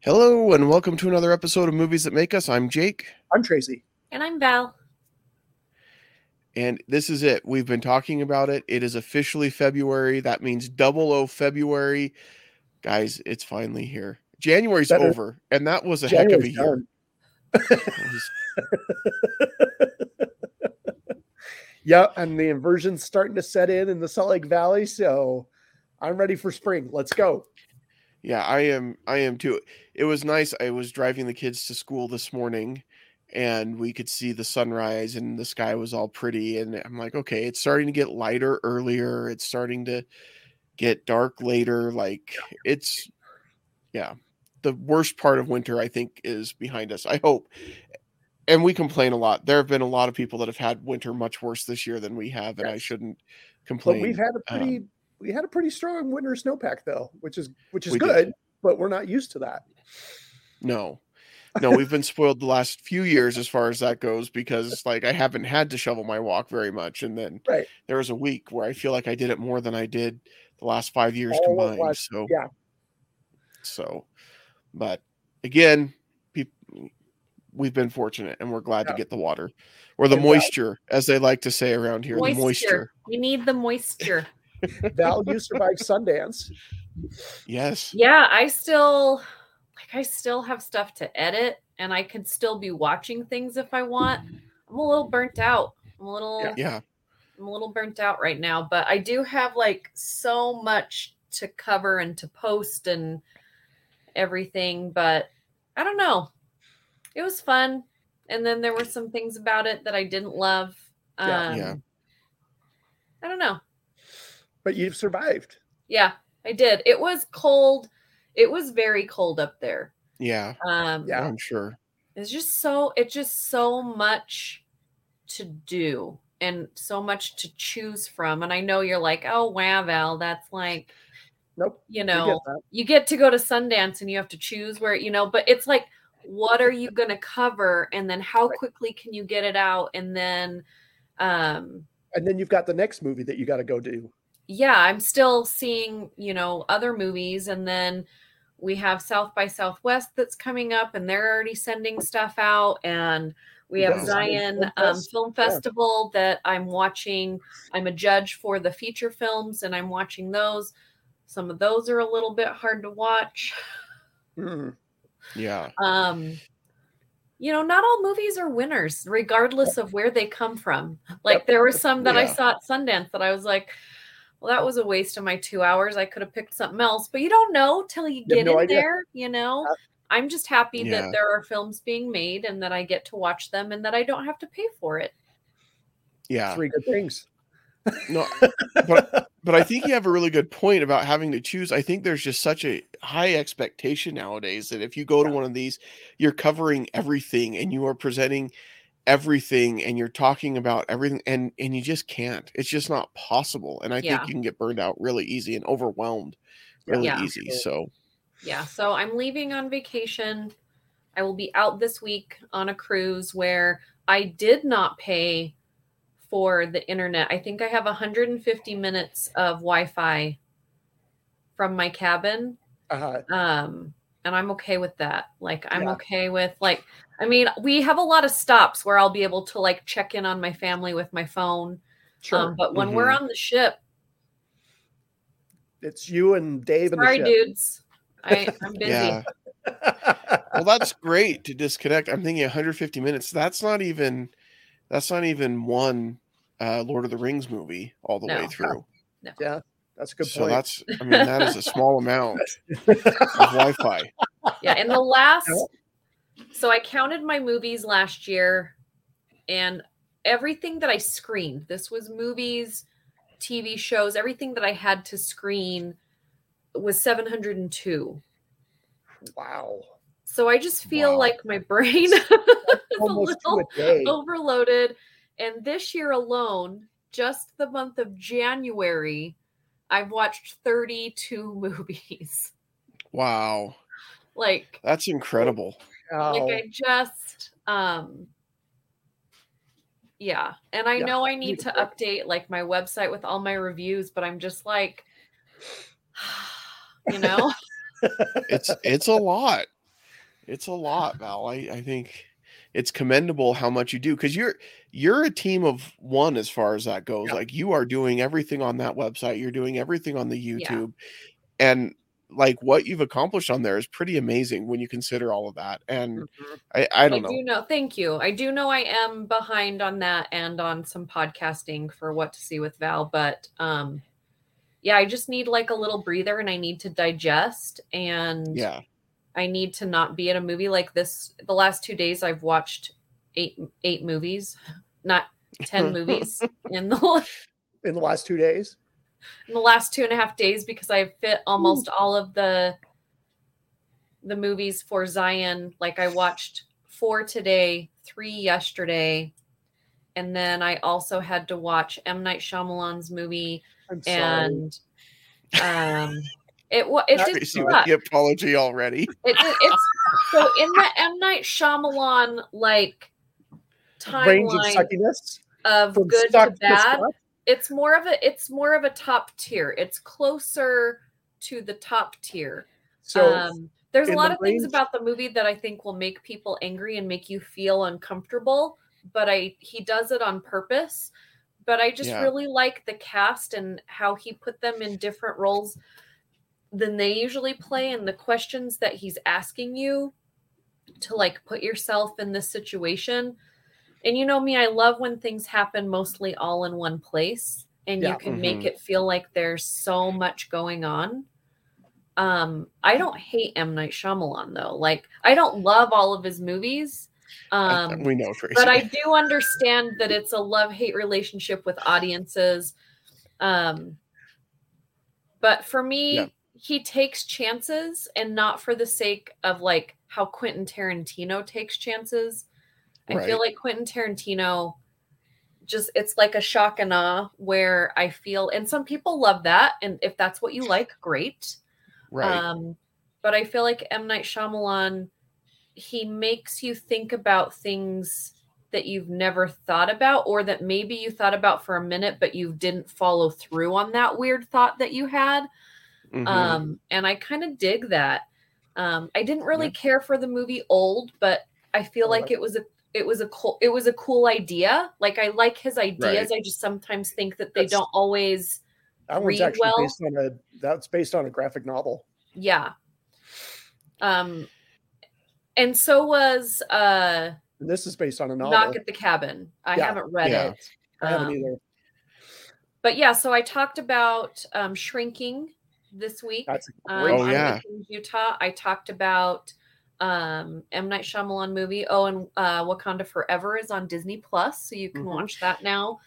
Hello and welcome to another episode of Movies That Make Us. I'm Jake, I'm Tracy. And I'm Val. And this is it. We've been talking about it. It is officially February. That means double O February. Guys, it's finally here. January's Better. over, and that was a heck of a January's year. done. It was- Yeah, and the inversion's starting to set in in the Salt Lake Valley, so I'm ready for spring. Let's go. Yeah, I am. I am too. It was nice. I was driving the kids to school this morning, and we could see the sunrise, and the sky was all pretty. And I'm like, okay, it's starting to get lighter earlier. It's starting to get dark later. Like it's, yeah, the worst part of winter I think is behind us. I hope. And we complain a lot. There have been a lot of people that have had winter much worse this year than we have, and I shouldn't But complain. we've had a um, pretty we had a pretty strong winter snowpack though, which is which is We did. good, but we're not used to that. No. No, we've been spoiled the last few years as far as that goes because like I haven't had to shovel my walk very much. And then Right. there was a week where I feel like I did it more than I did the last five years All combined. once, So yeah. So but again, people we've been fortunate and we're glad Yeah. to get the water. Or the And Val- moisture, as they like to say around here. The moisture. We need the moisture. Val, you survived Sundance. Yes. yeah, I still like I still have stuff to edit and I can still be watching things if I want. I'm a little burnt out. I'm a little Yeah. I'm a little burnt out right now, but I do have like so much to cover and to post and everything, but I don't know. It was fun. And then there were some things about it that I didn't love. Um Yeah. Yeah. I don't know. But you've survived. Yeah, I did. It was cold. It was very cold up there. Yeah. Um Yeah. I'm sure. it's just so it's just so much to do and so much to choose from. And I know you're like, oh wow, Val, that's like, Nope. you we get know, you get to go to Sundance and you have to choose where, you know, but it's like, what are you gonna cover? And then how Right. quickly can you get it out? And then um And then you've got the next movie that you got to go do. Yeah, I'm still seeing, you know, other movies and then we have South by Southwest that's coming up and they're already sending stuff out and we have Yeah. Zion Film um, Fest. Film Yeah. Festival that I'm watching. I'm a judge for the feature films and I'm watching those. Some of those are a little bit hard to watch. Mm. Yeah. Um you know, not all movies are winners, regardless of where they come from. Like Yep. there were some that I saw at Sundance that I was like, well, that was a waste of my two hours. I could have picked something else, but you don't know till you You get no in idea. there, you know. Yeah. I'm just happy Yeah. that there are films being made and that I get to watch them and that I don't have to pay for it. Yeah. Three good things. No, but but I think you have a really good point about having to choose. I think there's just such a high expectation nowadays that if you go to one of these, you're covering everything and you are presenting everything and you're talking about everything and and you just can't. It's just not possible. And I Yeah. think you can get burned out really easy and overwhelmed really Yeah. easy. Sure. So Yeah, so I'm leaving on vacation. I will be out this week on a cruise where I did not pay for the internet. I think I have 150 minutes of Wi-Fi from my cabin. Uh, Um and I'm okay with that. Like I'm Yeah. okay with like I mean, we have a lot of stops where I'll be able to like check in on my family with my phone. sure. Um, but when we're on the ship, it's you and Dave and sorry the ship. dudes. I, I'm busy. yeah. well that's great to disconnect i'm thinking 150 minutes that's not even that's not even one uh lord of the rings movie all the way No. through yeah, that's a good so point. that's i mean that is a small amount of wi-fi yeah in the last so i counted my movies last year and everything that i screened this was movies tv shows everything that i had to screen was 702 wow. so i just feel Wow. like my brain is a little a overloaded and this year alone just the month of january I've watched 32 movies. Wow. Like That's incredible. Ow. like I just um yeah, and I Yeah, know I need need to to update like my website with all my reviews, but I'm just like you know, It's it's a lot. It's a lot, Val. I, I think it's commendable how much you do because you're you're a team of one as far as that goes. Yeah. Like you are doing everything on that website, you're doing everything on the YouTube, and like what you've accomplished on there is pretty amazing when you consider all of that. And Mhm. I, I I don't know. do know. Thank you. I do know I am behind on that and on some podcasting for what to see with Val, but um yeah, I just need like a little breather and I need to digest and Yeah. I need to not be in a movie like this. The last 2 days I've watched 8 8 movies, not 10 movies in the in the last two days. in the last two and a half days because I fit almost all of the the movies for Zion. Like I watched four today, three yesterday, and then I also had to watch M Night Shyamalan's movie, and um, it was it did suck. with the apology already. It did, it's so in the M Night Shyamalan like range of timeline suckiness of good to stuck to bad it's more of a it's more of a top tier. It's closer to the top tier. So um there's a lot the of things about the movie that i think will make people angry and make you feel uncomfortable but i he does it on purpose. But i just Yeah. really like the cast and how he put them in different roles than they usually play and the questions that he's asking you to like put yourself in this situation and you know me i love when things happen mostly all in one place and Yeah. you can make Mhm. it feel like there's so much going on um i don't hate m night Shyamalan though like i don't love all of his movies um we know, Tracy. but I do understand that it's a love hate relationship with audiences. Um, but for me, Yeah. he takes chances and not for the sake of like how Quentin Tarantino takes chances. I feel like Quentin Tarantino just it's like a shock and awe where I feel and some people love that and if that's what you like great right. um, but I feel like M. Night Shyamalan, he makes you think about things that you've never thought about, or that maybe you thought about for a minute, but you didn't follow through on that weird thought that you had. Mhm. Um, and I kind of dig that. Um, I didn't really Yeah. care for the movie Old, but I feel like it was a it was a cool it was a cool idea. Like I like his ideas. I just sometimes think that they That's- don't always that one's read actually well. based on a that's based on a graphic novel. yeah um and so was uh And this is based on a novel. knock at the cabin i Yeah. haven't read Yeah. it I haven't Um, either. but yeah so i talked about um shrinking this week That's a um. Oh, yeah. Weekend utah i talked about um m night Shyamalan movie oh and uh wakanda forever is on disney plus so you can Mhm. watch that now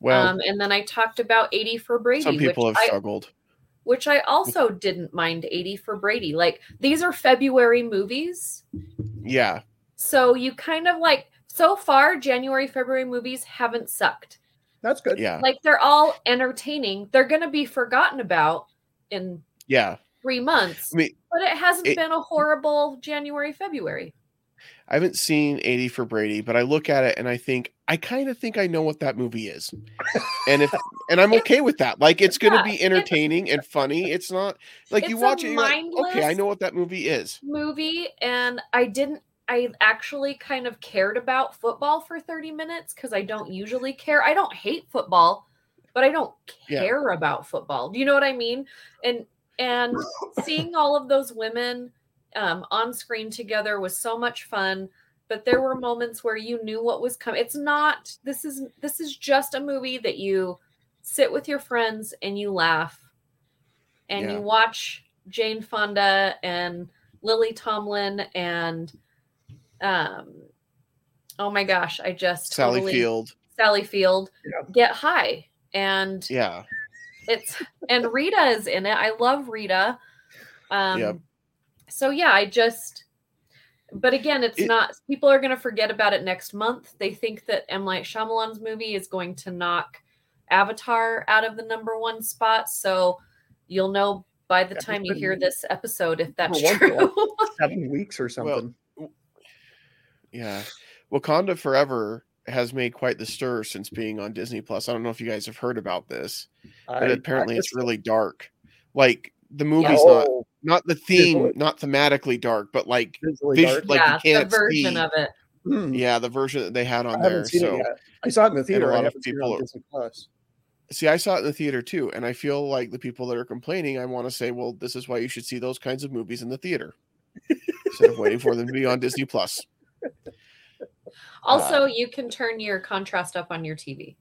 well, um and then i talked about 80 for brady some people which have I, struggled. which I also didn't mind 80 for Brady. Like these are February movies. Yeah. So you kind of like so far January February movies haven't sucked. That's good. Yeah. Like they're all entertaining. They're going to be forgotten about in Yeah. 3 months. I mean, but it hasn't it- been a horrible January February. I haven't seen 80 for Brady, but I look at it and I think I kind of think I know what that movie is. And if and I'm okay with that. Like it's going to Yeah, be entertaining and funny. It's not like you watch it you're like, okay, I know what that movie is. Movie and I didn't I actually kind of cared about football for 30 minutes cuz I don't usually care. I don't hate football, but I don't Yeah. care about football. Do you know what I mean? And and seeing all of those women um, on screen together was so much fun. But there were moments where you knew what was coming. It's not. This is this is just a movie that you sit with your friends and you laugh, and Yeah. you watch Jane Fonda and Lily Tomlin and um, oh my gosh, I just Sally totally- Field. Sally Field Yeah. get high and Yeah. It's and Rita is in it. I love Rita. Um Yep. so yeah, I just but again, it's It- not people are gonna forget about it next month. They think that M. Night Shyamalan's movie is going to knock Avatar out of the number one spot. So you'll know by the time you hear this episode if that's true. Seven weeks or something. Yeah. Wakanda Forever has made quite the stir since being on Disney Plus. I don't know if you guys have heard about this, but I- apparently I it's really dark. Like the movie's not Oh, not the theme, Visually- not thematically dark, but like visually visu- dark. like you yeah, the can't version see. of it. Hmm, yeah, the version that they had I on there. seen So it yet. I saw it in the theater. a I lot of haven't seen it on people are- Plus. see, I saw it in the theater too, and I feel like the people that are complaining, I want to say, well, this is why you should see those kinds of movies in the theater instead of waiting for them to be on Disney Plus. Also, Uh, you can turn your contrast up on your TV.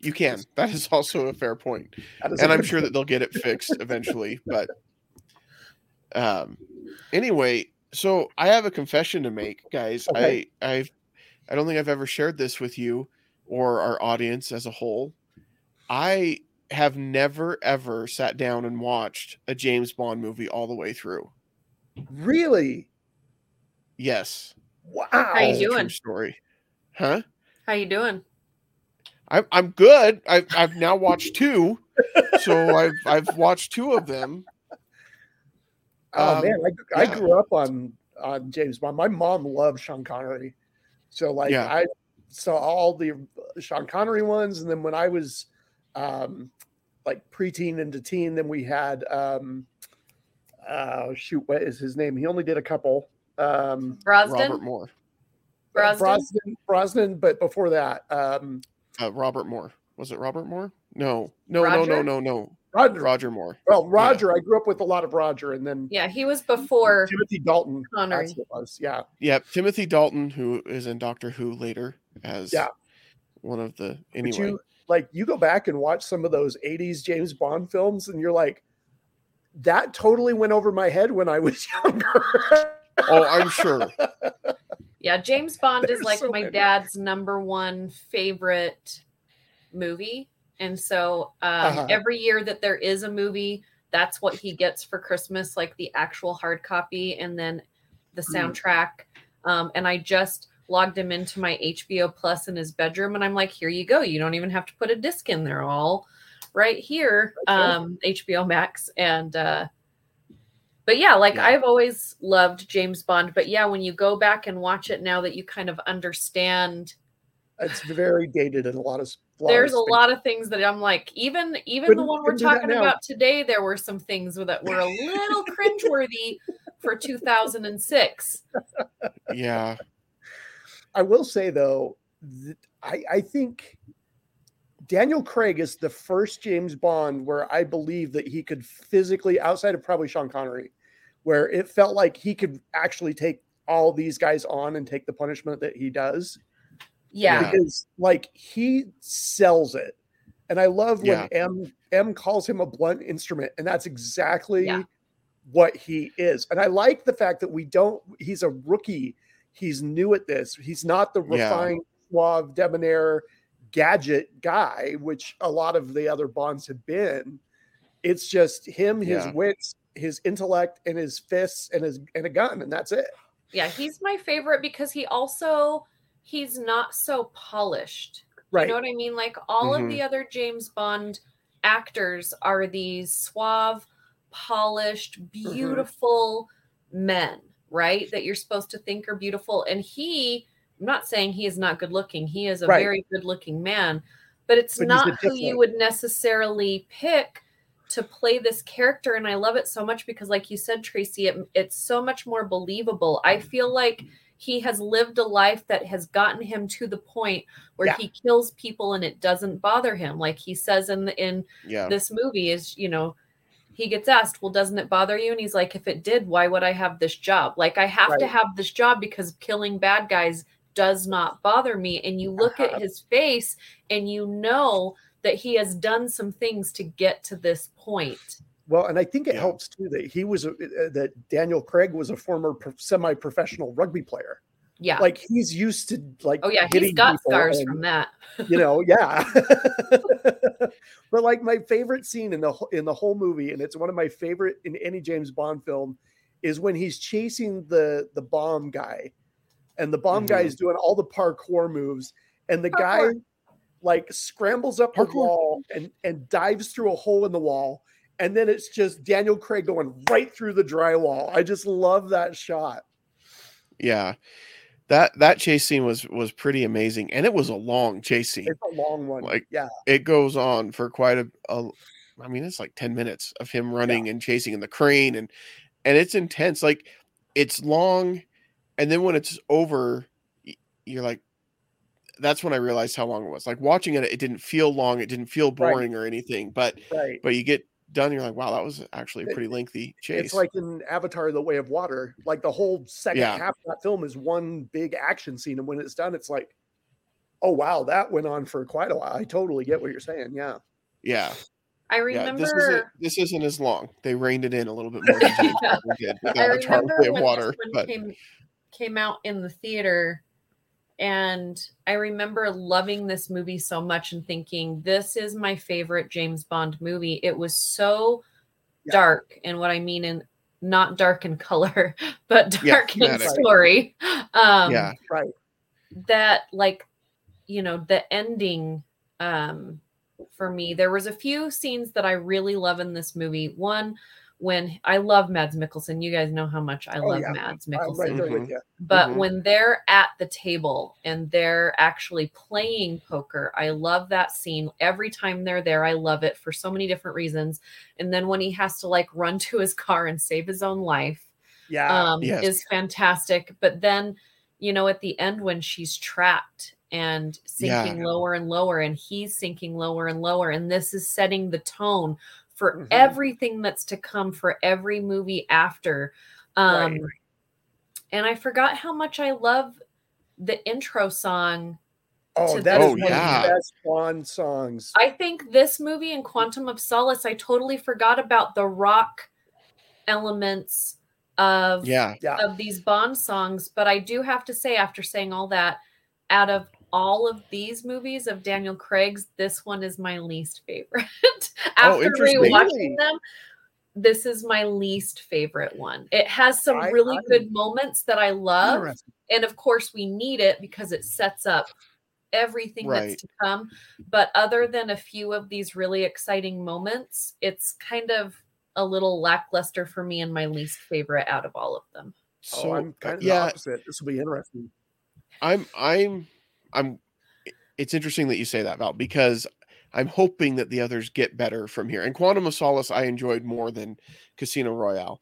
You can. That is also a fair point. That is a and I'm good sure that they'll get it fixed eventually. But um, anyway, so I have a confession to make, guys. Okay. I I've I don't think I've ever shared this with you or our audience as a whole. I have never ever sat down and watched a James Bond movie all the way through. really Yes, wow. How you that's a true doing? story, huh? How you doing? I'm I'm good. I've I've now watched two, so I've I've watched two of them. Oh Um, man, I, I grew up on on James Bond. My mom loved Sean Connery, so like Yeah. I saw all the Sean Connery ones, and then when I was um, like preteen into teen, then we had um, uh, shoot, what is his name? He only did a couple. Um, Brosnan? Robert Moore. Brosnan? Brosnan, Brosnan, but before that, um, Uh, Robert Moore. Was it Robert Moore? No, no, no, no, no, no. Roger. Roger Moore. Well, Roger. I grew up with a lot of Roger, and then Yeah, he was before Timothy Dalton. Connery. That's what it was. Yeah. Yep, Timothy Dalton, who is in Doctor Who later as Yeah. one of the anyway. you like you go back and watch some of those 80s James Bond films and you're like that totally went over my head when I was younger. Oh, I'm sure. Yeah, James Bond is like so my many. dad's number one favorite movie. And so um, Uh-huh. every year that there is a movie, that's what he gets for Christmas, like the actual hard copy and then the Mm. soundtrack. Um, and I just logged him into my HBO Plus in his bedroom and I'm like, here you go. You don't even have to put a disc in there, all right here, Okay. um, HBO Max. And uh, but yeah, like Yeah. I've always loved James Bond. But yeah, when you go back and watch it now that you kind of understand, it's very dated in a lot of lot there's of a lot of things that I'm like, even even the Couldn't- one we're couldn't do that talking about today, there were some things that were a little cringeworthy for 2006. Yeah. I will say though, that I, I think Daniel Craig is the first James Bond where I believe that he could physically, outside of probably Sean Connery, where it felt like he could actually take all these guys on and take the punishment that he does. Yeah. because like he sells it and i love when m m calls him a blunt instrument and that's exactly Yeah. what he is and i like the fact that we don't he's a rookie he's new at this he's not the Yeah. refined suave debonair gadget guy which a lot of the other bonds have been it's just him his Yeah. wits his intellect and his fists and his and a gun and that's it Yeah, he's my favorite because he also he's not so polished. right You know what I mean? Like all Mhm. of the other James Bond actors are these suave, polished, beautiful men, right? That you're supposed to think are beautiful. And he, I'm not saying he is not good looking. He is a Right. very good looking man, but it's But not who you would necessarily pick to play this character and i love it so much because like you said tracy it, it's so much more believable i feel like he has lived a life that has gotten him to the point where Yeah. he kills people and it doesn't bother him like he says in the, in Yeah. this movie is you know he gets asked well doesn't it bother you and he's like if it did why would i have this job like i have to have this job because killing bad guys does not bother me and you look Uh-huh. at his face and you know that he has done some things to get to this point Well, and I think it Yeah. helps too that he was a, uh, that Daniel Craig was a former pro- semi-professional rugby player. yeah Like he's used to like oh yeah he's hitting got people scars and, from that you know, yeah. but like my favorite scene in the in the whole movie, and it's one of my favorite in any James Bond film, is when he's chasing the the bomb guy, and the bomb guy Mhm. is doing all the parkour moves, and the Parkour. guy like scrambles up the wall and and dives through a hole in the wall, and then it's just Daniel Craig going right through the drywall. I just love that shot. Yeah. That that chase scene was was pretty amazing. And it was a long chase scene. It's a long one. Like- yeah, It goes on for quite a, a I mean, it's like 10 minutes of him running and chasing in the crane and and it's intense. Like it's long, and then when it's over, you're like, that's when I realized how long it was. Like watching it, it didn't feel long, it didn't feel Right. boring or anything. But right. but you get done, you're like, wow, that was actually a pretty lengthy chase. It's like in Avatar: The Way of Water. Like the whole second Yeah. half of that film is one big action scene, and when it's done, it's like, oh wow, that went on for quite a while. I totally get what you're saying. Yeah, yeah, I yeah. remember. This isn't this isn't as long. They reined it in a little bit more than James Yeah. Did with I Avatar: remember Way of Water. this But came came out in the theater, and I remember loving this movie so much and thinking this is my favorite James Bond movie. It was so Yeah. dark, and what I mean in not dark in color, but Yeah, dark in thematic. story. Um, yeah, right. that like you know the ending um for me there was a few scenes that i really love in this movie one when i love mads mikkelsen you guys know how much i Oh, love yeah. mads I'm mikkelsen right there Mhm. with you. but Mhm. when they're at the table and they're actually playing poker i love that scene every time they're there i love it for so many different reasons and then when he has to like run to his car and save his own life Yeah, um, Yes. is fantastic. But then, you know, at the end when she's trapped and sinking Yeah. lower and lower, and he's sinking lower and lower, and this is setting the tone for Mhm. everything that's to come for every movie after. Um, Right. And I forgot how much I love the intro song. oh, that's that this is Oh, one yeah. of the best Bond songs. I think this movie and Quantum of Solace, I totally forgot about the rock elements of yeah, yeah, of these Bond songs, but I do have to say, after saying all that, out of all of these movies of Daniel Craig's, this one is my least favorite. Oh, after interesting. Really? rewatching them, this is my least favorite one. It has some I- really I'm- good moments that I love, and of course, we need it because it sets up everything Right. that's to come. But other than a few of these really exciting moments, it's kind of a little lackluster for me and my least favorite out of all of them. so oh, I'm kind of the yeah, opposite. This will be interesting. I'm I'm I'm it's interesting that you say that, Val, because I'm hoping that the others get better from here. And Quantum of Solace I enjoyed more than Casino Royale.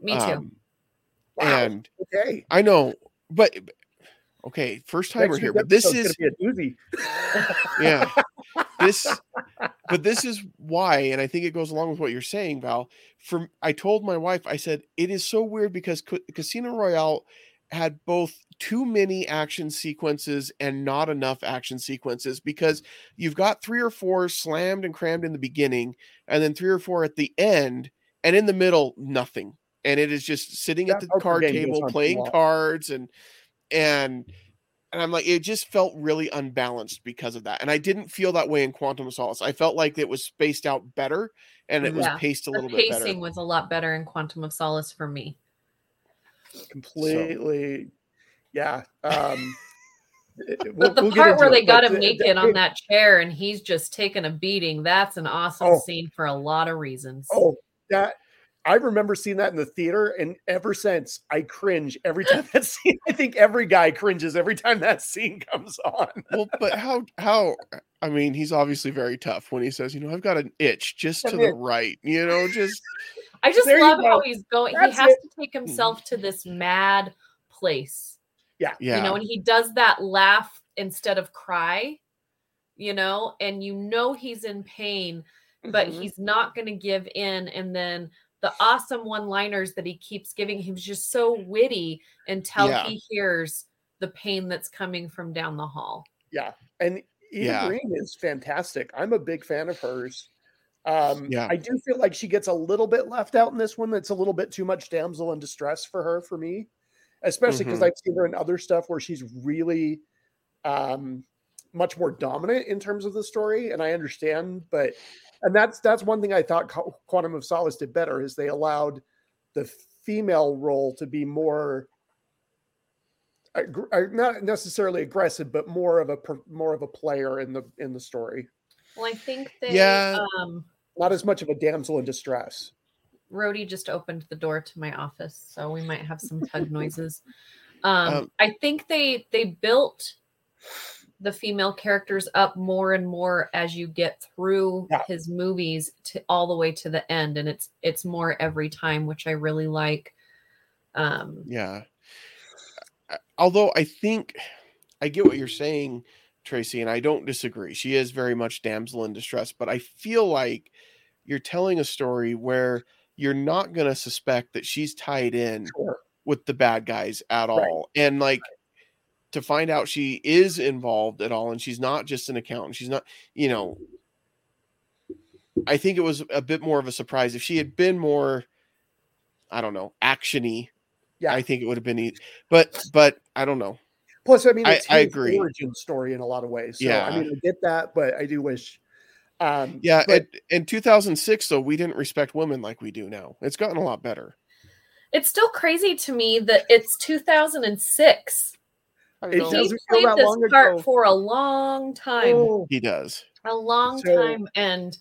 Me too. Um, Wow. And okay, I know, but okay, first timer Next here, but this is be a doozy. yeah. This but this is why, and I think it goes along with what you're saying, Val. From I told my wife, I said it is so weird because Ca- Casino Royale had both too many action sequences and not enough action sequences because you've got three or four slammed and crammed in the beginning, and then three or four at the end, and in the middle, nothing. And it is just sitting at the card table playing cards and and and I'm like, it just felt really unbalanced because of that. And I didn't feel that way in Quantum of Solace. I felt like it was spaced out better and it was paced a the little bit better. pacing was a lot better in Quantum of Solace for me. Completely. Yeah. Um, But we'll- the we'll part into where it, they got him the- naked the- on that chair and he's just taking a beating, that's an awesome Oh. scene for a lot of reasons. Oh, that I remember seeing that in the theater, and ever since I cringe every time that scene. I think every guy cringes every time that scene comes on. well, but how how I mean, he's obviously very tough when he says, you know, I've got an itch just An to the right, you know, just I just There love how he's going. That's he has it. to take himself to this mad place. yeah. You know, and he does that laugh instead of cry, you know, and you know he's in pain, but Mhm. he's not going to give in. And then the awesome one liners that he keeps giving, he was just so witty until Yeah. he hears the pain that's coming from down the hall. yeah, and Eva Yeah. Green is fantastic. I'm a big fan of hers. Um, Yeah. I do feel like she gets a little bit left out in this one. That's a little bit too much damsel in distress for her, for me, especially because Mhm. I've seen her in other stuff where she's really um, much more dominant in terms of the story, and I understand. But and that's that's one thing I thought Quantum of Solace did better is they allowed the female role to be more aggr- uh, not necessarily aggressive, but more of a per- more of a player in the in the story. Well, I think they Yeah. um Not as much of a damsel in distress. Rhodey just opened the door to my office, so we might have some tug noises. Um, Um, I think they they built the female characters up more and more as you get through Yeah. his movies to all the way to the end, and it's it's more every time, which I really like. Um, Yeah. Uh, Although I think I get what you're saying, Tracy, and I don't disagree. She is very much damsel in distress, but I feel like you're telling a story where you're not going to suspect that she's tied in Sure. with the bad guys at Right. all. And like to find out she is involved at all and she's not just an accountant. She's not, you know, I think it was a bit more of a surprise if she had been more I don't know, actiony. Yeah. I think it would have been easy. But but I don't know. Plus, I mean, I- it's I his agree. origin story in a lot of ways. So, Yeah. I mean, I get that, but I do wish. Um, Yeah, but- in 2006 though, we didn't respect women like we do now. It's gotten a lot better. it's still crazy to me that it's 2006. It know. He doesn't played this long part ago. for a long time. Oh, He does. a long So- time and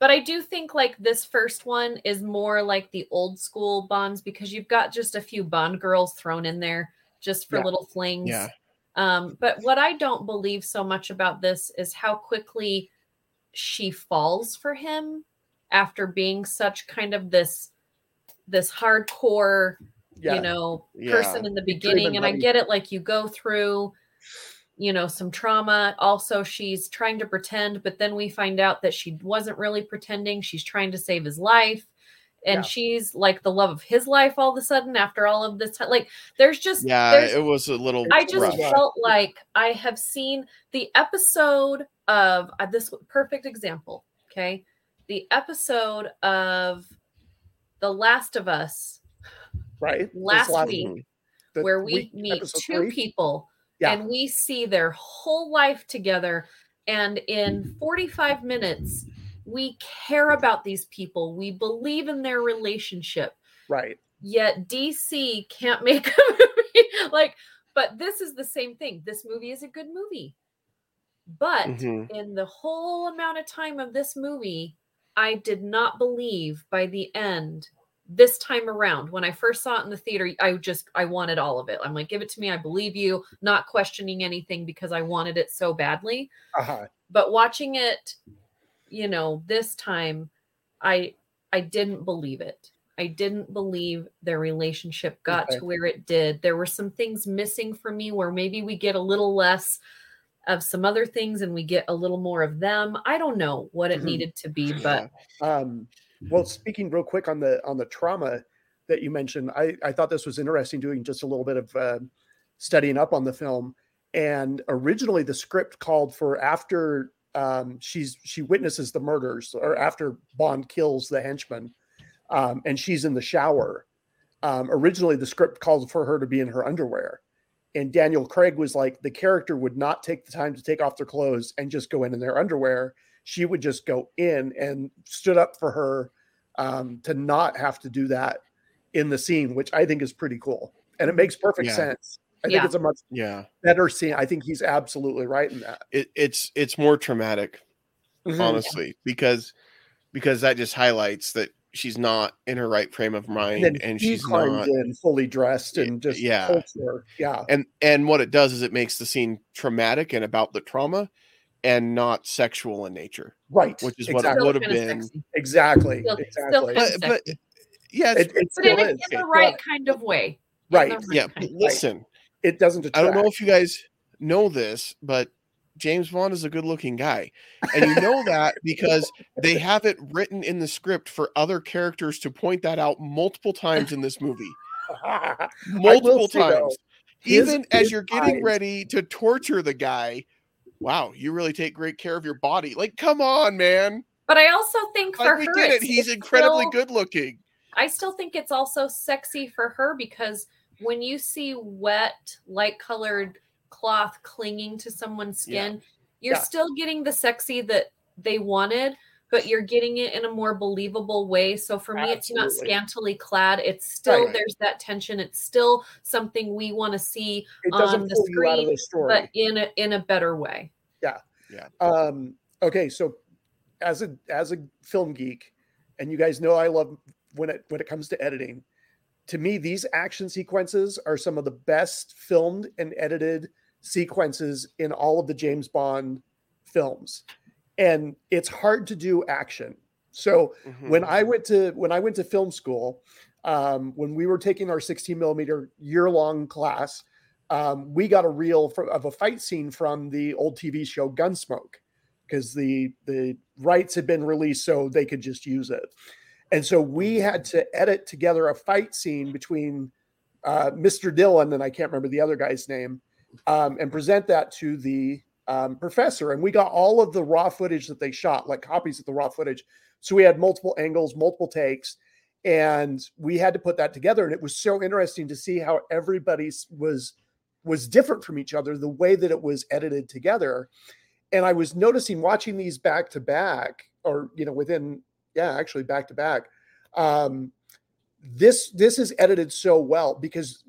but i do think like this first one is more like the old school bonds because you've got just a few bond girls thrown in there just for Yeah. little flings. Yeah. um but what i don't believe so much about this is how quickly she falls for him after being such kind of this this hardcore yeah. you know person in the beginning. and and i get it like you go through you know some trauma. Also she's trying to pretend but then we find out that she wasn't really pretending. She's trying to save his life and Yeah. she's like the love of his life all of a sudden after all of this time like there's just Yeah, there's it was a little I just rough. felt like I have seen the episode of uh, this perfect example. Okay. The episode of The Last of Us right. This last week, where we week- meet two three? people Yeah. and we see their whole life together. And in 45 minutes, we care about these people. We believe in their relationship Right. yet DC can't make a movie. like, but this is the same thing. This movie is a good movie. But Mhm. in the whole amount of time of this movie, I did not believe by the end this time around when I first saw it in the theater, I just I wanted all of it. I'm like, give it to me. I believe you, not questioning anything because I wanted it so badly Uh-huh. but watching it you know this time i i didn't believe it i didn't believe their relationship got Okay. to where it did there were some things missing for me where maybe we get a little less of some other things and we get a little more of them i don't know what it Mhm. needed to be but Um, well, speaking real quick on the on the trauma that you mentioned, I I thought this was interesting. Doing just a little bit of uh, studying up on the film, and originally the script called for after um, she's she witnesses the murders or after Bond kills the henchman, um, and she's in the shower. Um, originally, the script called for her to be in her underwear. And Daniel Craig was like, the character would not take the time to take off their clothes and just go in in their underwear she would just go in and stood up for her um, to not have to do that in the scene, which I think is pretty cool. And it makes perfect Yeah. sense. I Yeah. think it's a much Yeah. better scene. I think he's absolutely right in that. It, it's it's more traumatic, Mhm. honestly, because because that just highlights that she's not in her right frame of mind And and, she's not in fully dressed and just yeah. holds her. Yeah. and and what it does is it makes the scene traumatic and about the trauma and not sexual in nature Right. which is what it would have been sexy. Exactly. Still- still exactly. kinda but, but yeah it's, It, it but in, still a- is. in the Yeah. right kind of way Right. yeah kind of listen It doesn't detract. i don't know if you guys know this but james bond is a good looking guy. And you know that because they have it written in the script for other characters to point that out multiple times in this movie. Multiple say, though, times. His- even as you're getting eyes- ready to torture the guy wow you really take great care of your body. Like come on man. But i also think for we her get it. he's incredibly still- good looking I still think it's also sexy for her because when you see wet, light colored cloth clinging to someone's Yeah. skin, you're Yeah. still getting the sexy that they wanted, but you're getting it in a more believable way. So for me, it's not scantily clad. It's still Right. there's that tension. It's still something we want to see It on the pull you out of screen, the story. but in a in a better way. Yeah. Yeah. Um, okay, so as a as a film geek, and you guys know I love when it when it comes to editing. To me, these action sequences are some of the best filmed and edited sequences in all of the James Bond films. And it's hard to do action. So Mhm. when I went to when I went to film school, um, when we were taking our 16 millimeter year long class, um, we got a reel for, of a fight scene from the old TV show Gunsmoke because the the rights had been released so they could just use it, and so we had to edit together a fight scene between uh, Mr. Dillon and I can't remember the other guy's name, um, and present that to the um, professor. And we got all of the raw footage that they shot, like copies of the raw footage. So we had multiple angles, multiple takes, and we had to put that together. And it was so interesting to see how everybody's was was different from each other, the way that it was edited together. And I was noticing watching these back to back, or you know, within yeah, actually back to back. Um, this this is edited so well because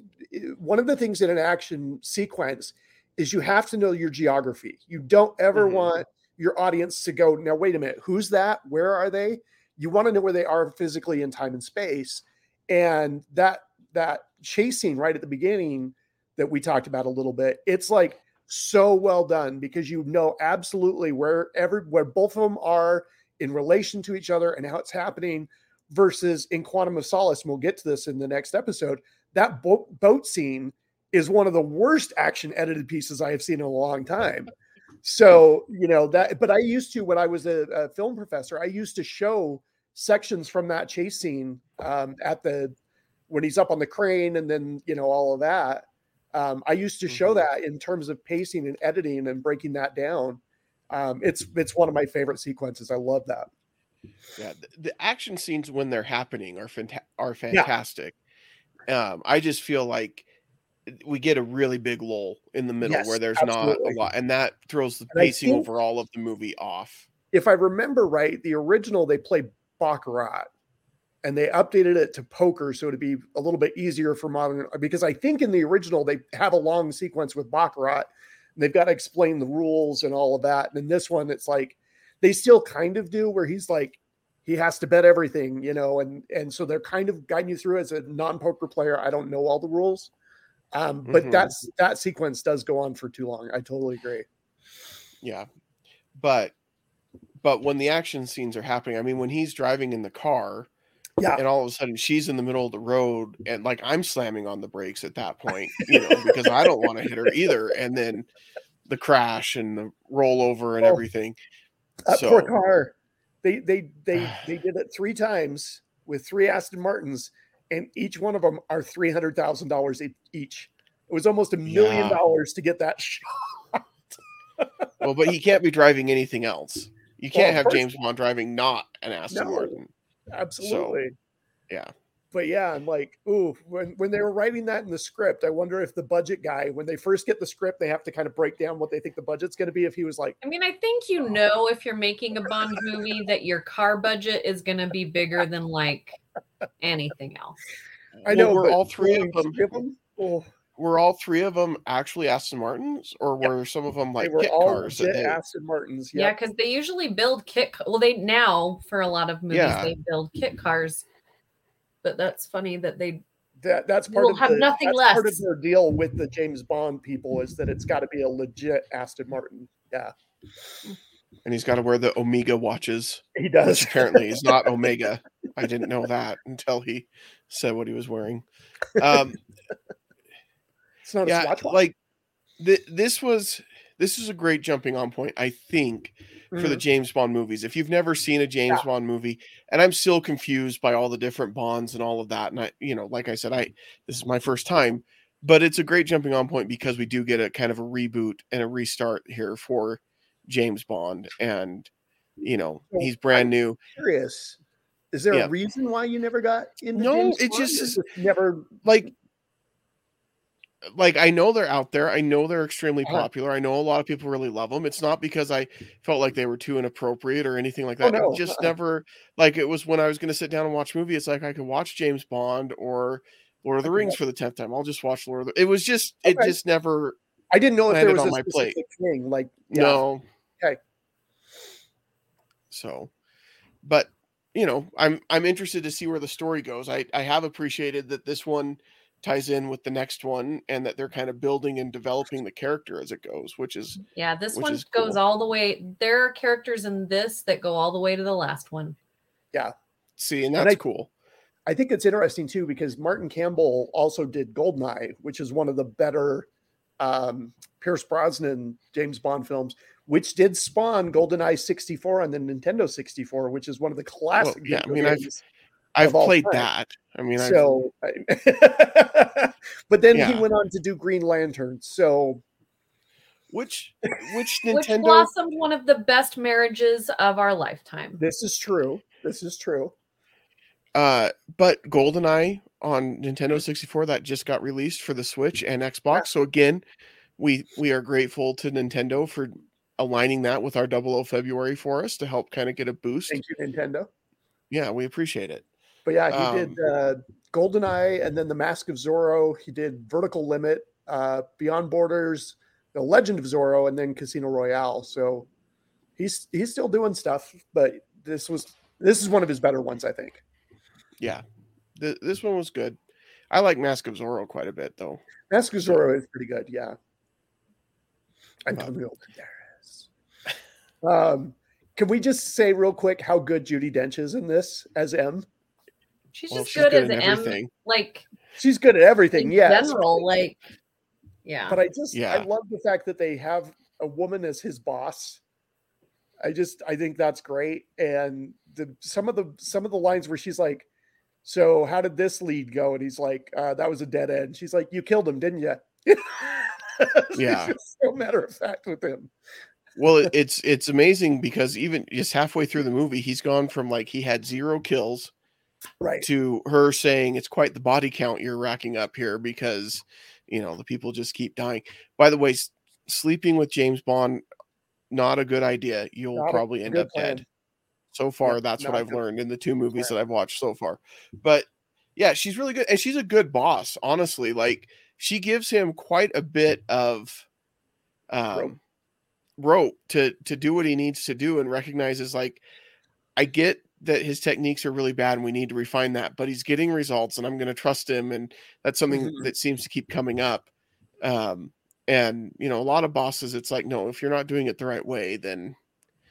one of the things in an action sequence is you have to know your geography. You don't ever Mhm. want your audience to go, now wait a minute, who's that? Where are they? You want to know where they are physically in time and space. And that that chase scene right at the beginning that we talked about a little bit, it's like so well done because you know absolutely where every where both of them are in relation to each other and how it's happening versus in Quantum of Solace, and we'll get to this in the next episode. That boat boat scene is one of the worst action edited pieces I have seen in a long time. So, you know, that, but I used to, when I was a, a film professor, I used to show sections from that chase scene um, at the, when he's up on the crane and then, you know, all of that. Um, I used to show Mhm. that in terms of pacing and editing and breaking that down. Um, it's, it's one of my favorite sequences. I love that. Yeah, the, the action scenes when they're happening are fanta- are fantastic. Um, I just feel like we get a really big lull in the middle Yes, where there's absolutely. not a lot, and that throws the And pacing think- overall of the movie off. if I remember right, the original they played Baccarat and they updated it to poker so to be a little bit easier for modern because I think in the original they have a long sequence with Baccarat and they've got to explain the rules and all of that. And in this one, it's like they still kind of do where he's like he has to bet everything, you know, and and so they're kind of guiding you through as a non-poker player. I don't know all the rules. Um, but Mhm. that's that sequence does go on for too long. I totally agree. Yeah, but but when the action scenes are happening, I mean, when he's driving in the car, Yeah. and all of a sudden she's in the middle of the road, and like I'm slamming on the brakes at that point, you know, because I don't want to hit her either, and then the crash and the rollover and Oh. everything. That So- poor car. They they they they did it three times with three Aston Martins, and each one of them are three hundred thousand dollars each. It was almost a million dollars to get that shot. Well, but he can't be driving anything else. You can't of have James Bond driving not an Aston No. Martin. Absolutely. yeah. But yeah, I'm like, ooh, when when they were writing that in the script, I wonder if the budget guy, when they first get the script, they have to kind of break down what they think the budget's going to be. If he was like, I mean, I think you know if you're making a Bond movie that your car budget is going to be bigger than like anything else. I Well, know, were but all three of them. three them? Oh, Were all three of them actually Aston Martins, or Yep. were some of them like they were kit all cars? That legit they, Aston Martins. Yeah, because they usually build kit. Well, they now for a lot of movies Yeah. they build kit cars, but that's funny that they. that that's part will of have the, nothing that's part of their deal with the James Bond people is that it's got to be a legit Aston Martin. Yeah, and he's got to wear the Omega watches, he which does. apparently he's not Omega. I didn't know that until he said what he was wearing. Um, It's not a yeah, Swatch watch. like th- this was this is a great jumping on point. I think for the Mhm. James Bond movies. If you've never seen a James Yeah. Bond movie, and I'm still confused by all the different Bonds and all of that, and I, you know, like I said, I this is my first time, but it's a great jumping on point because we do get a kind of a reboot and a restart here for James Bond, and you know, he's brand new. curious. Is there Yeah. a reason why you never got into No, James it Bond? just is- never. Like like I know they're out there. I know they're extremely Uh-huh. popular. I know a lot of people really love them. It's not because I felt like they were too inappropriate or anything like Oh, that. no, It just uh-uh. never like it was when I was going to sit down and watch a movie. It's like I could watch James Bond or Lord of the Rings for the tenth time. I'll just watch Lord of the. It was just it Okay. just never I didn't know if there was on a my plate. thing. Like, yeah. no. Okay. So, but you know, I'm I'm interested to see where the story goes. I I have appreciated that this one ties in with the next one and that they're kind of building and developing the character as it goes, which is Yeah, this one goes cool. all the way. There are characters in this that go all the way to the last one. Yeah see, and And that's I- cool. I think it's interesting too because Martin Campbell also did Goldeneye, which is one of the better um, Pierce Brosnan James Bond films, which did spawn Goldeneye 64 on the Nintendo 64, which is one of the classic. yeah, I mean, I've- games. I've played time. that. I mean, I've, so, but then he went on to do Green Lantern. So, which which Which Nintendo blossomed one of the best marriages of our lifetime. this is true. This is true. uh but GoldenEye on Nintendo 64 that just got released for the Switch and Xbox. So again, we we are grateful to Nintendo for aligning that with our double 00 February for us to help kind of get a boost. Thank you, Nintendo. Yeah, we appreciate it. But yeah, he Um, did uh, Goldeneye and then The Mask of Zorro. He did Vertical Limit, uh, Beyond Borders, The Legend of Zorro, and then Casino Royale. So he's he's still doing stuff, but this was this is one of his better ones, I think. Yeah. Th- this one was good. I like Mask of Zorro quite a bit though. Mask of Zorro is pretty good, yeah. Antonio Banderas. Um, can we just say real quick how good Judi Dench is in this as M? She's Well, just she's good, good as in M, everything. like She's good at everything, in yeah. general, like yeah. but I just I love the fact that they have a woman as his boss. I just I think that's great. And the some of the some of the lines where she's like, "So how did this lead go?" And he's like, uh, "That was a dead end." She's like, "You killed him, didn't you?" Yeah. so matter of fact with him. Well, it's it's amazing because even just halfway through the movie, he's gone from like he had zero kills Right. to her saying it's quite the body count you're racking up here because you know the people just keep dying. By the way, s- sleeping with James Bond not a good idea. You'll Not probably end up plan. dead. So far, Yep, that's what I've learned in the two movies plan. that I've watched so far. But yeah, she's really good, and she's a good boss. Honestly, like she gives him quite a bit of um, Rope. rope to to do what he needs to do, and recognizes like I get that his techniques are really bad and we need to refine that, but he's getting results, and I'm going to trust him, and that's something Mhm. that seems to keep coming up. Um, and you know, a lot of bosses, it's like, no, if you're not doing it the right way, then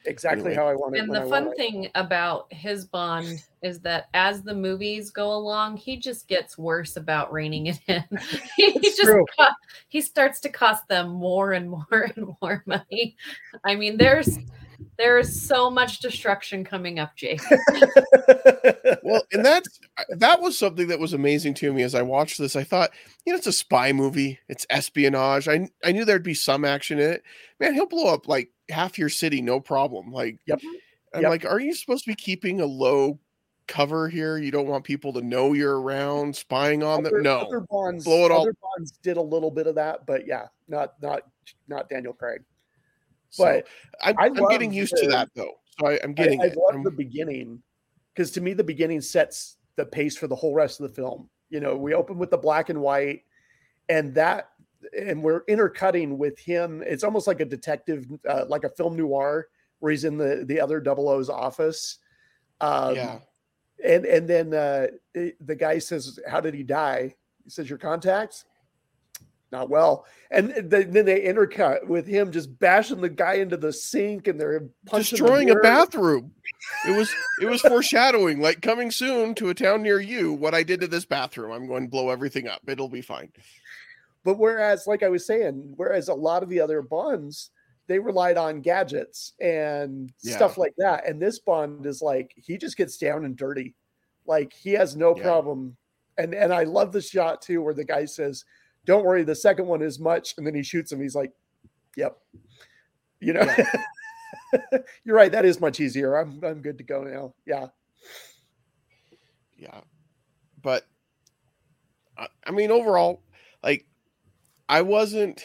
Exactly Anyway. how I want it. And the I fun want it. thing about his bond is that as the movies go along, he just gets worse about reining it in. he It's just co- he starts to cost them more and more and more money. I mean, there's there's so much destruction coming up, Jake. well, and that's that was something that was amazing to me as I watched this. I thought, you know, it's a spy movie, it's espionage. I I knew there'd be some action in it. Man, he'll blow up like half your city, no problem. Like, Yep. Mm-hmm. I'm Yep. like, are you supposed to be keeping a low cover here? You don't want people to know you're around, spying on other, them. No, other bonds, Blow it all- bonds did a little bit of that, but yeah, not not not Daniel Craig. So, But I'm, I I'm getting used to that though. So I, I'm getting I it. love I'm- the beginning because to me the beginning sets the pace for the whole rest of the film. You know, we open with the black and white, and that, and we're intercutting with him. It's almost like a detective, uh, like a film noir, where he's in the the other double O's office. Um, yeah. and and then uh, the guy says, "How did he die?" He says, "Your contacts." Not well, and th- then they intercut with him just bashing the guy into the sink, and they're punching the destroying a bathroom. It was it was foreshadowing, like coming soon to a town near you. What I did to this bathroom, I'm going to blow everything up. It'll be fine. But whereas, like I was saying, whereas a lot of the other bonds, they relied on gadgets and Yeah. stuff like that. And this bond is like he just gets down and dirty. Like he has no Yeah. problem. And and I love the shot too where the guy says, Don't worry, the second one is much, and then he shoots him. He's like, Yep. You know, you're right. That is much easier. I'm I'm good to go now. Yeah. Yeah, but I, I mean, overall, like I wasn't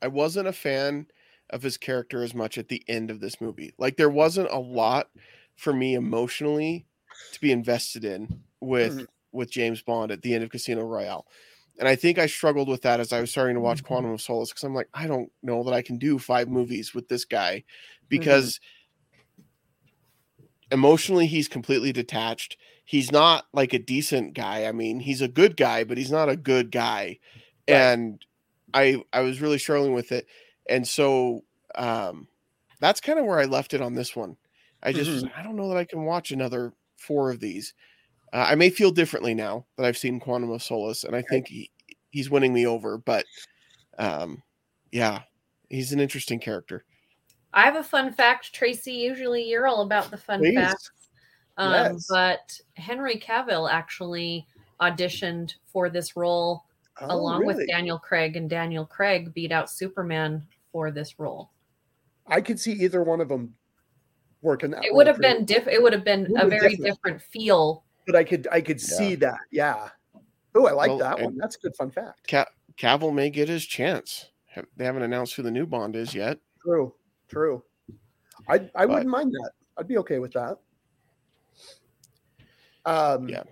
I wasn't a fan of his character as much at the end of this movie. Like there wasn't a lot for me emotionally to be invested in with Mhm. with James Bond at the end of Casino Royale. And I think I struggled with that as I was starting to watch mm-hmm. Quantum of Solace because I'm like, I don't know that I can do five movies with this guy mm-hmm. because emotionally he's completely detached. He's not like a decent guy. I mean, he's a good guy, but he's not a good guy. Right. And I I was really struggling with it. And so um that's kind of where I left it on this one. I just mm-hmm. like, I don't know that I can watch another four of these. Uh, I may feel differently now that I've seen Quantum of Solace, and I think he, he's winning me over. But um, yeah, he's an interesting character. I have a fun fact, Tracy. Usually you're all about the fun Please. facts. Um, Yes. But Henry Cavill actually auditioned for this role Oh, along with? Daniel Craig, and Daniel Craig beat out Superman for this role. I could see either one of them working that. It would have been diff. It would have been a very different. different feel. But I could I could Yeah. see that. Yeah. Oh, I like Well, that one. That's a good fun fact. Ca- Cavill may get his chance. They haven't announced who the new Bond is yet. True. True. I I But- wouldn't mind that. I'd be okay with that. Um Yeah.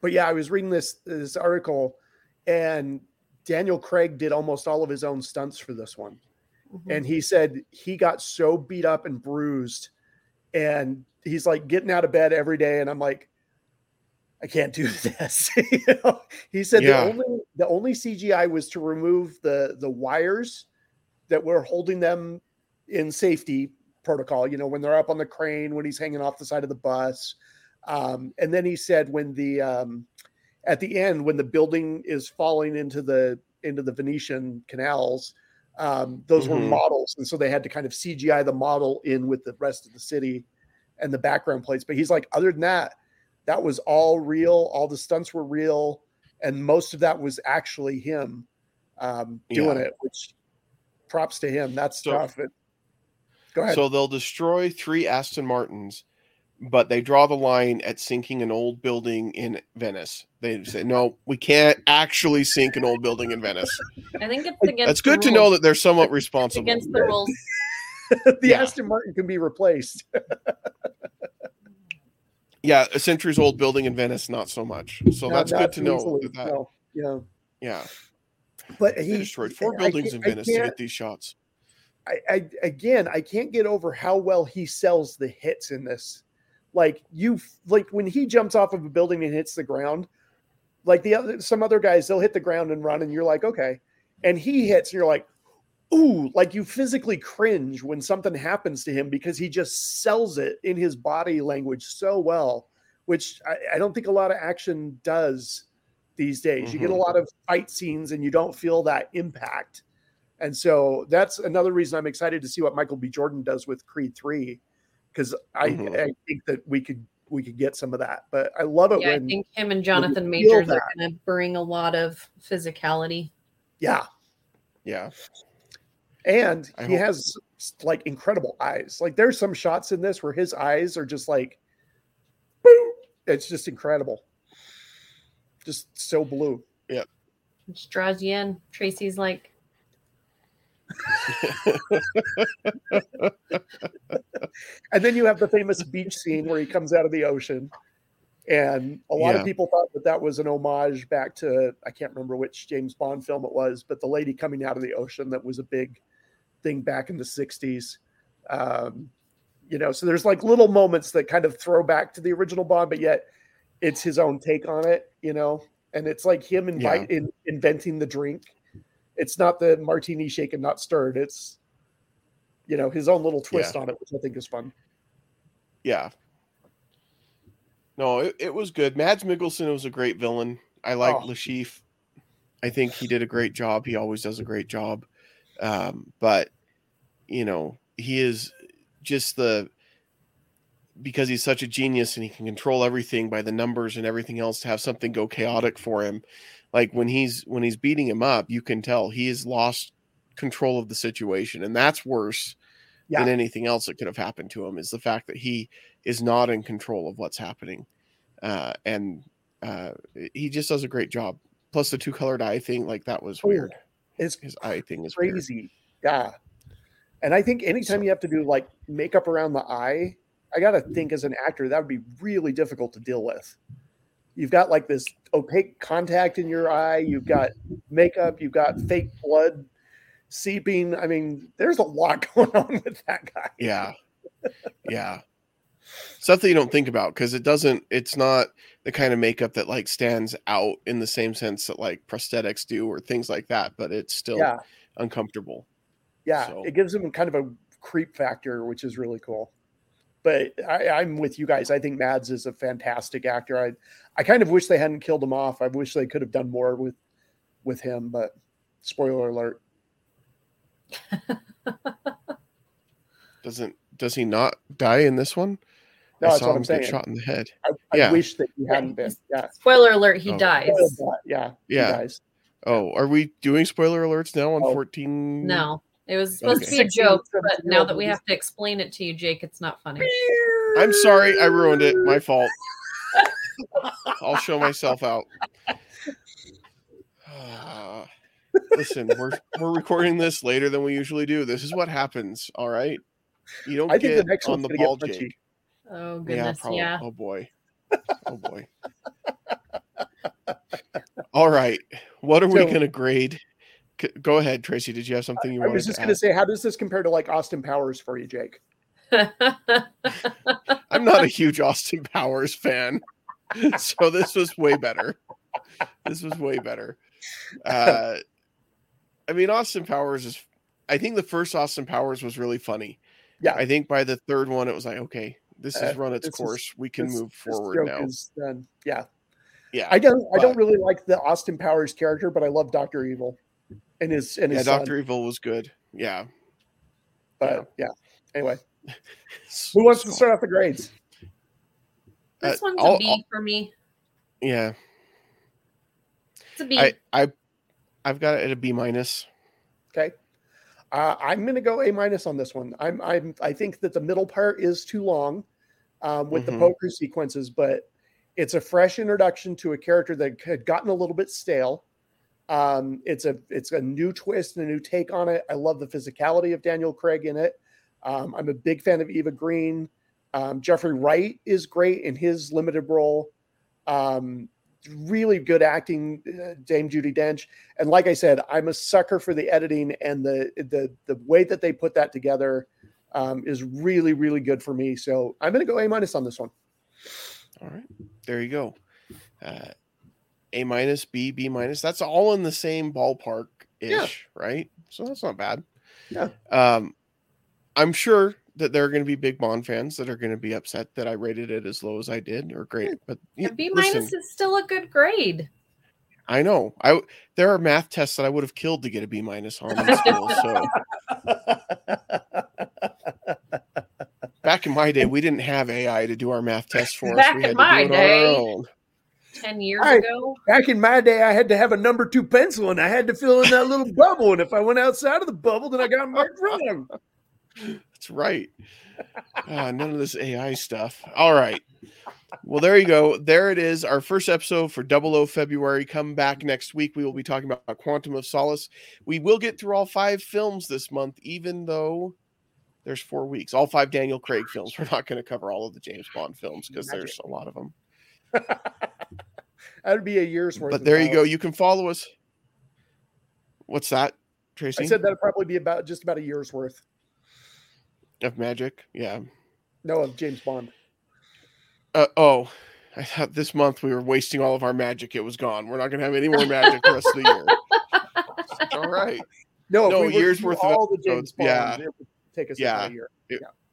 but yeah, I was reading this this article and Daniel Craig did almost all of his own stunts for this one. Mhm. and he said he got so beat up and bruised and he's like getting out of bed every day and i'm like i can't do this you know? he said Yeah. the only the only cgi was to remove the the wires that were holding them in safety protocol you know when they're up on the crane when he's hanging off the side of the bus um, and then he said when the um, at the end when the building is falling into the into the venetian canals um, those were Mhm. models, and so they had to kind of CGI the model in with the rest of the city and the background plates. But he's like, other than that, that was all real. All the stunts were real, and most of that was actually him um, doing Yeah. it. Which props to him. That's So- tough. It- go ahead. So they'll destroy three Aston Martins, but they draw the line at sinking an old building in Venice. They say, no, we can't actually sink an old building in Venice. I think it's against. That's the good to rules. know that they're somewhat responsible. against the rules. the yeah. Aston Martin can be replaced. Yeah, a centuries old building in Venice, not so much. So Not- that's not good to know. that- no. Yeah, Yeah, but they he destroyed four buildings in Venice to get these shots. I, I again, I can't get over how well he sells the hits in this. Like you, like when he jumps off of a building and hits the ground, like the other some other guys, they'll hit the ground and run, and you're like, okay, and he hits, and you're like, ooh, like you physically cringe when something happens to him because he just sells it in his body language so well, which I, I don't think a lot of action does these days. You get a Mhm. lot of fight scenes, and you don't feel that impact. And so that's another reason I'm excited to see what Michael B. Jordan does with Creed 3 because I, Mhm. I think that we could we could get some of that. But I love it Yeah, I think him and Jonathan feel Majors are going to bring a lot of physicality. yeah, Yeah, and I he hope- has like incredible eyes. Like there's some shots in this where his eyes are just like boom. It's just incredible. Just so blue. It just draws you in. Tracy's like, And then you have the famous beach scene where he comes out of the ocean. And a lot Yeah. of people thought that that was an homage back to, I can't remember which James Bond film it was, but the lady coming out of the ocean that was a big thing back in the 60s. Um, you know, so there's like little moments that kind of throw back to the original Bond, but yet it's his own take on it, you know, and it's like him invite, in, inventing the drink. It's not the martini shaken, not stirred. It's, you know, his own little twist on it, which I think is fun. yeah. No, it, it was good. Mads Mikkelsen was a great villain. I like Oh. Le Chiffre. I think he did a great job. He always does a great job. Um, but you know, he is just the because he's such a genius and he can control everything by the numbers and everything else to have something go chaotic for him. Like when he's when he's beating him up, you can tell he has lost control of the situation, and that's worse Yeah. than anything else that could have happened to him. Is the fact that he is not in control of what's happening, uh, and uh, he just does a great job. Plus the two colored eye thing, like that was Oh, weird. It's his eye thing is weird. crazy. Yeah. And I think anytime So- you have to do like makeup around the eye, I got to think as an actor, that would be really difficult to deal with. You've got like this opaque contact in your eye, you've got makeup, you've got fake blood seeping. I mean, there's a lot going on with that guy. Yeah. Yeah. Stuff that you don't think about because it doesn't, it's not the kind of makeup that like stands out in the same sense that like prosthetics do or things like that, but it's still Yeah. uncomfortable. Yeah. So- It gives him kind of a creep factor, which is really cool. But I, I'm with you guys. I think Mads is a fantastic actor. I, I kind of wish they hadn't killed him off. I wish they could have done more with, with him. But spoiler alert. Doesn't, does he not die in this one? No, I that's what I'm saying. shot in the head. I, I Yeah. wish that he hadn't been. Yeah. Spoiler alert, he Oh. dies. Yeah. he Yeah. dies. Oh, are we doing spoiler alerts now on Oh. 14? No. It was supposed to be a joke, but now that we have to explain it to you, Jake, it's not funny. I'm sorry. I ruined it. My fault. I'll show myself out. Listen, we're we're recording this later than we usually do. This is what happens. All right. You don't I think the get next on the gonna ball. Jake. Oh Yeah, goodness, probably. yeah. Oh boy. Oh boy. All right. What are we going to grade? C- Go ahead, Tracy. Did you have something you wanted to? I was just going to say, how does this compare to like Austin Powers for you, Jake? I'm not a huge Austin Powers fan, so this was way better. This was way better. Uh, I mean, Austin Powers is. I think the first Austin Powers was really funny. Yeah. I think by the third one, it was like, okay, this has Uh, run its this is- course. we can This- move this forward joke now. is done. Yeah. yeah, I don't. I don't really like the Austin Powers character, but I love Doctor Evil and his and yeah. his son. Doctor Evil was good. Yeah. But yeah. Anyway, who wants to start off the grades? this Uh, one's I'll- a B for me. Yeah, It's a B. I, I, I've got it at a B minus. Okay. Uh, I'm going to go A minus on this one. I'm, I'm, I think that the middle part is too long um, with Mhm. the poker sequences, but it's a fresh introduction to a character that had gotten a little bit stale. Um, it's a, it's a new twist and a new take on it. I love the physicality of Daniel Craig in it. Um, I'm a big fan of Eva Green. Um, Jeffrey Wright is great in his limited role. Um, really good acting, uh, Dame Judi Dench and like I said, I'm a sucker for the editing and the the the way that they put that together um, is really really good for me. So I'm going to go A minus on this one. All right, there you go. Uh, a minus, B, B minus. That's all in the same ballpark ish, Yeah. right? So that's not bad. Yeah. Um, I'm sure that there are going to be big Bond fans that are going to be upset that I rated it as low as I did, or great. But A y- B listen, minus is still a good grade. I know. I there are math tests that I would have killed to get a B minus on in school. So back in my day, we didn't have AI to do our math tests for us. Back we in had my to do it on day. our own. Ten years Right. ago. Back in my day, I had to have a number two pencil and I had to fill in that little bubble. And if I went outside of the bubble, then I got marked wrong. That's right. Ah, none of this AI stuff. All right. Well, there you go. There it is. Our first episode for Double O February. Come back next week. We will be talking about Quantum of Solace. We will get through all five films this month, even though there's four weeks. All five Daniel Craig films. We're not going to cover all of the James Bond films because there's a lot of them. That'd be a year's worth. But there you go. You can follow us. What's that, Tracy? I said that'd probably be about just about a year's worth. of magic. Yeah. No, of James Bond. Uh, oh, I thought this month we were wasting all of our magic. It was gone. We're not going to have any more magic for the rest of the year. All right. No, No, we year's worth of all the James Bond. yeah. It would take us Yeah. a year.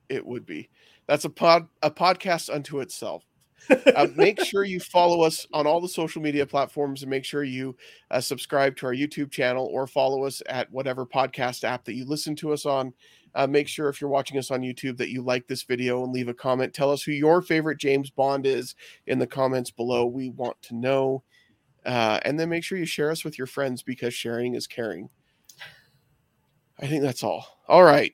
It would be. That's a pod a podcast unto itself. Uh, make sure you follow us on all the social media platforms and make sure you uh, subscribe to our YouTube channel or follow us at whatever podcast app that you listen to us on. Uh, make sure if you're watching us on YouTube that you like this video and leave a comment. Tell us who your favorite James Bond is in the comments below. We want to know. Uh, and then make sure you share us with your friends because sharing is caring. I think that's all. All right.